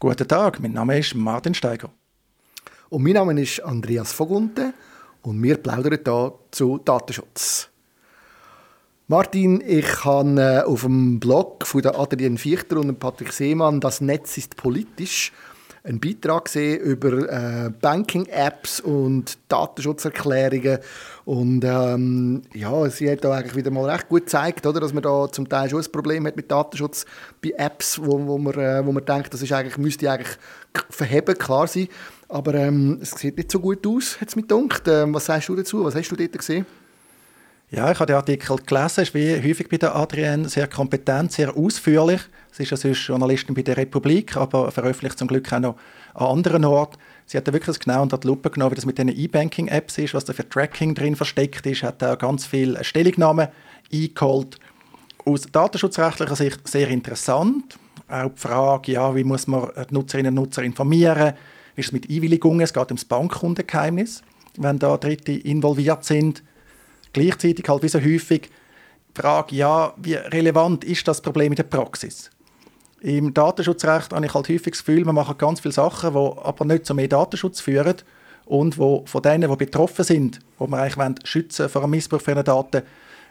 Guten Tag, mein Name ist Martin Steiger. Und mein Name ist Andreas Vogunte und wir plaudern hier zu Datenschutz. Martin, ich habe äh, auf dem Blog von Adrian Fichter und Patrick Seemann «Das Netz ist politisch» einen Beitrag gesehen über äh, Banking-Apps und Datenschutzerklärungen. Und ähm, ja, sie hat da eigentlich wieder mal recht gut gezeigt, oder, dass man da zum Teil schon ein Problem hat mit Datenschutz bei Apps, wo, wo, man, äh, wo man denkt, das ist eigentlich, müsste eigentlich verheben, klar sein. Aber ähm, es sieht nicht so gut aus, hat es mir gedacht. Ähm, was sagst du dazu? Was hast du dort gesehen? Ja, ich habe den Artikel gelesen, ist wie häufig bei der Adrienne sehr kompetent, sehr ausführlich. Sie ist ja sonst Journalistin bei der Republik, aber veröffentlicht zum Glück auch noch an anderen Orten. Sie hat da wirklich genau unter die Lupe genommen, wie das mit den E-Banking-Apps ist, was da für Tracking drin versteckt ist, hat auch ganz viele Stellungnahmen eingeholt. Aus datenschutzrechtlicher Sicht sehr interessant. Auch die Frage, ja, wie muss man die Nutzerinnen und Nutzer informieren? Wie ist es mit Einwilligungen? Es geht ums Bankkundengeheimnis, wenn da Dritte involviert sind. Gleichzeitig halt wie so häufig die Frage, ja, wie relevant ist das Problem in der Praxis? Im Datenschutzrecht habe ich halt häufig das Gefühl, wir machen ganz viele Sachen, die aber nicht zu mehr Datenschutz führen und wo von denen, die betroffen sind, wo wir eigentlich wollen, schützen vor dem Missbrauch von Daten,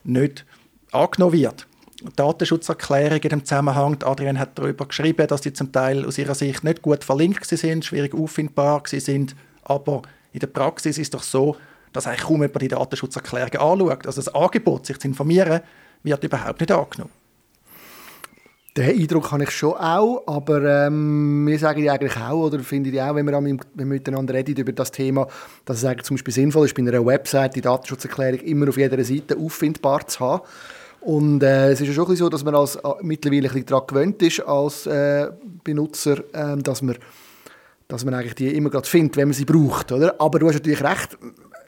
nicht angenommen wird. Datenschutzerklärung in dem Zusammenhang, Adrian hat darüber geschrieben, dass die zum Teil aus ihrer Sicht nicht gut verlinkt sind, schwierig auffindbar sind, aber in der Praxis ist doch so, dass eigentlich kaum jemand die Datenschutzerklärungen anschaut. Also das Angebot, sich zu informieren, wird überhaupt nicht angenommen. Den Eindruck habe ich schon auch, aber ähm, wir sagen ja eigentlich auch, oder finde ich auch, wenn wir, wenn wir miteinander reden über das Thema, dass es eigentlich zum Beispiel sinnvoll ist, bei einer Website die Datenschutzerklärung immer auf jeder Seite auffindbar zu haben. Und äh, es ist ja schon so, dass man als, äh, mittlerweile ein bisschen daran gewöhnt ist als äh, Benutzer, äh, dass man dass man eigentlich die immer gerade findet, wenn man sie braucht, oder? Aber du hast natürlich recht,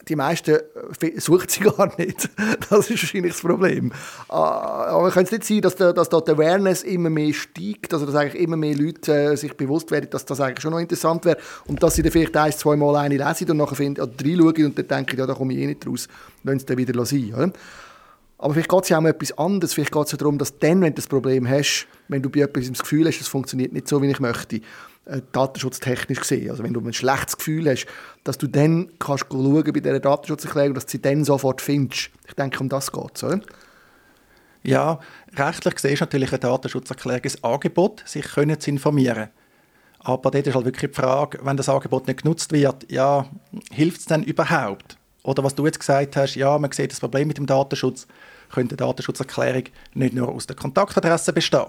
die meisten äh, suchen sie gar nicht. Das ist wahrscheinlich das Problem. Ah, aber könnte es nicht sein, dass, da, dass da die Awareness immer mehr steigt, also dass eigentlich immer mehr Leute äh, sich bewusst werden, dass das eigentlich schon noch interessant wäre und dass sie dann vielleicht ein, zwei Mal eine lesen und nachher finden, oder reinschauen und dann denken, ja, da komme ich eh nicht raus, wenn es dann wieder sein oder? Aber vielleicht geht es ja auch um etwas anderes. Vielleicht geht es ja darum, dass dann, wenn du das Problem hast, wenn du bei etwas das Gefühl hast, es funktioniert nicht so, wie ich möchte, äh, datenschutztechnisch gesehen. Also wenn du ein schlechtes Gefühl hast, dass du dann kannst schauen bei dieser Datenschutzerklärung, dass du sie dann sofort findest. Ich denke, um das geht es, oder? Ja, rechtlich gesehen ist natürlich eine Datenschutzerklärung ein Angebot, sich können zu informieren. Aber dort ist halt wirklich die Frage, wenn das Angebot nicht genutzt wird, ja, hilft es denn überhaupt? Oder was du jetzt gesagt hast, ja, man sieht das Problem mit dem Datenschutz, könnte eine Datenschutzerklärung nicht nur aus der Kontaktadresse bestehen,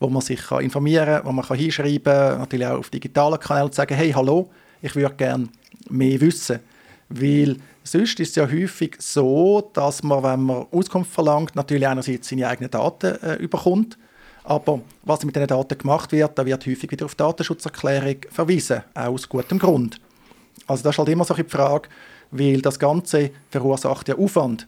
wo man sich kann informieren kann, wo man kann hinschreiben kann, natürlich auch auf digitalen Kanälen sagen, hey, hallo, ich würde gerne mehr wissen. Weil sonst ist es ja häufig so, dass man, wenn man Auskunft verlangt, natürlich einerseits seine eigenen Daten äh, überkommt, aber was mit diesen Daten gemacht wird, da wird häufig wieder auf Datenschutzerklärung verwiesen, auch aus gutem Grund. Also das ist halt immer so die Frage, weil das Ganze verursacht ja Aufwand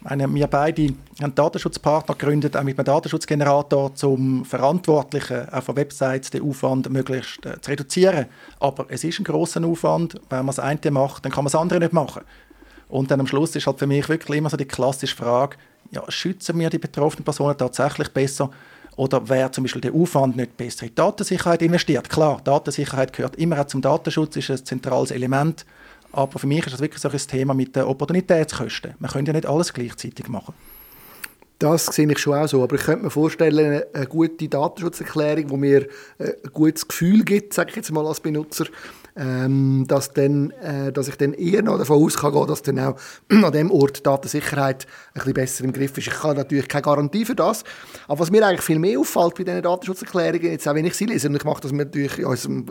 meine, wir beide haben Datenschutzpartner gegründet, auch mit einem Datenschutzgenerator, um Verantwortlichen auch von Websites den Aufwand möglichst äh, zu reduzieren. Aber es ist ein großer Aufwand. Wenn man das eine macht, dann kann man das andere nicht machen. Und dann am Schluss ist halt für mich wirklich immer so die klassische Frage, ja, schützen wir die betroffenen Personen tatsächlich besser oder wer zum Beispiel den Aufwand nicht besser in Datensicherheit investiert? Klar, Datensicherheit gehört immer auch zum Datenschutz, ist ein zentrales Element. Aber für mich ist das wirklich so ein Thema mit den Opportunitätskosten. Man könnte ja nicht alles gleichzeitig machen. Das sehe ich schon auch so. Aber ich könnte mir vorstellen, eine gute Datenschutzerklärung, die mir ein gutes Gefühl gibt, sage ich jetzt mal als Benutzer, ähm, dass, dann, äh, dass ich dann eher noch davon ausgehe, dass dann auch an dem Ort die Datensicherheit ein bisschen besser im Griff ist. Ich habe natürlich keine Garantie für das, aber was mir eigentlich viel mehr auffällt bei diesen Datenschutzerklärungen, jetzt auch wenn ich sie lese, und ich mache das natürlich auch unserem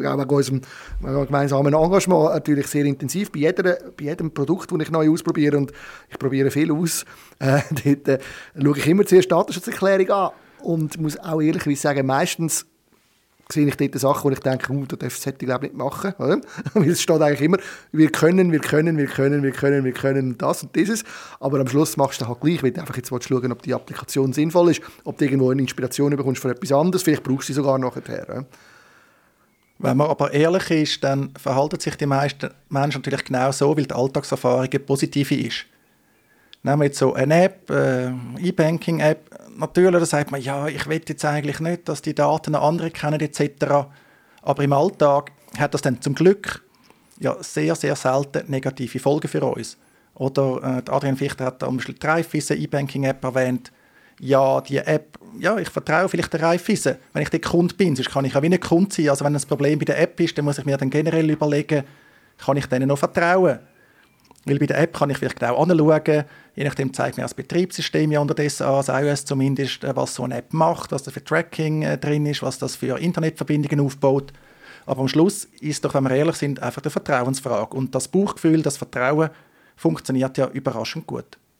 gemeinsamen Engagement natürlich sehr intensiv, bei, jeder, bei jedem Produkt, das ich neu ausprobiere, und ich probiere viel aus, äh, dort äh, schaue ich immer zuerst die Datenschutzerklärung an und muss auch ehrlich sagen, meistens sehe ich dort Sachen, wo ich denke, uh, das sollte ich glaube nicht machen. Weil es steht eigentlich immer, wir können, wir können, wir können, wir können, wir können das und dieses. Aber am Schluss machst du halt gleich, weil du einfach jetzt schauen ob die Applikation sinnvoll ist, ob du irgendwo eine Inspiration bekommst für etwas anderes. Vielleicht brauchst du sie sogar nachher. Wenn man aber ehrlich ist, dann verhalten sich die meisten Menschen natürlich genau so, weil die Alltagserfahrung eine positive ist. Nehmen wir jetzt so eine App, äh, E-Banking-App, natürlich sagt man, ja, ich will jetzt eigentlich nicht, dass die Daten andere kennen etc. Aber im Alltag hat das dann zum Glück ja sehr, sehr selten negative Folgen für uns. Oder äh, Adrian Fichter hat am Beispiel die Raiffeisen E-Banking-App erwähnt. Ja, die App, ja, ich vertraue vielleicht der Raiffeisen, wenn ich der Kunde bin. Sonst kann ich auch wie ein Kunde sein. Also wenn ein Problem bei der App ist, dann muss ich mir dann generell überlegen, kann ich denen noch vertrauen? Weil bei der App kann ich vielleicht genau anschauen, je nachdem zeigt mir das Betriebssystem ja unterdessen an, das iOS zumindest, äh, was so eine App macht, was da für Tracking äh, drin ist, was das für Internetverbindungen aufbaut. Aber am Schluss ist doch, wenn wir ehrlich sind, einfach eine Vertrauensfrage. Und das Bauchgefühl, das Vertrauen funktioniert ja überraschend gut.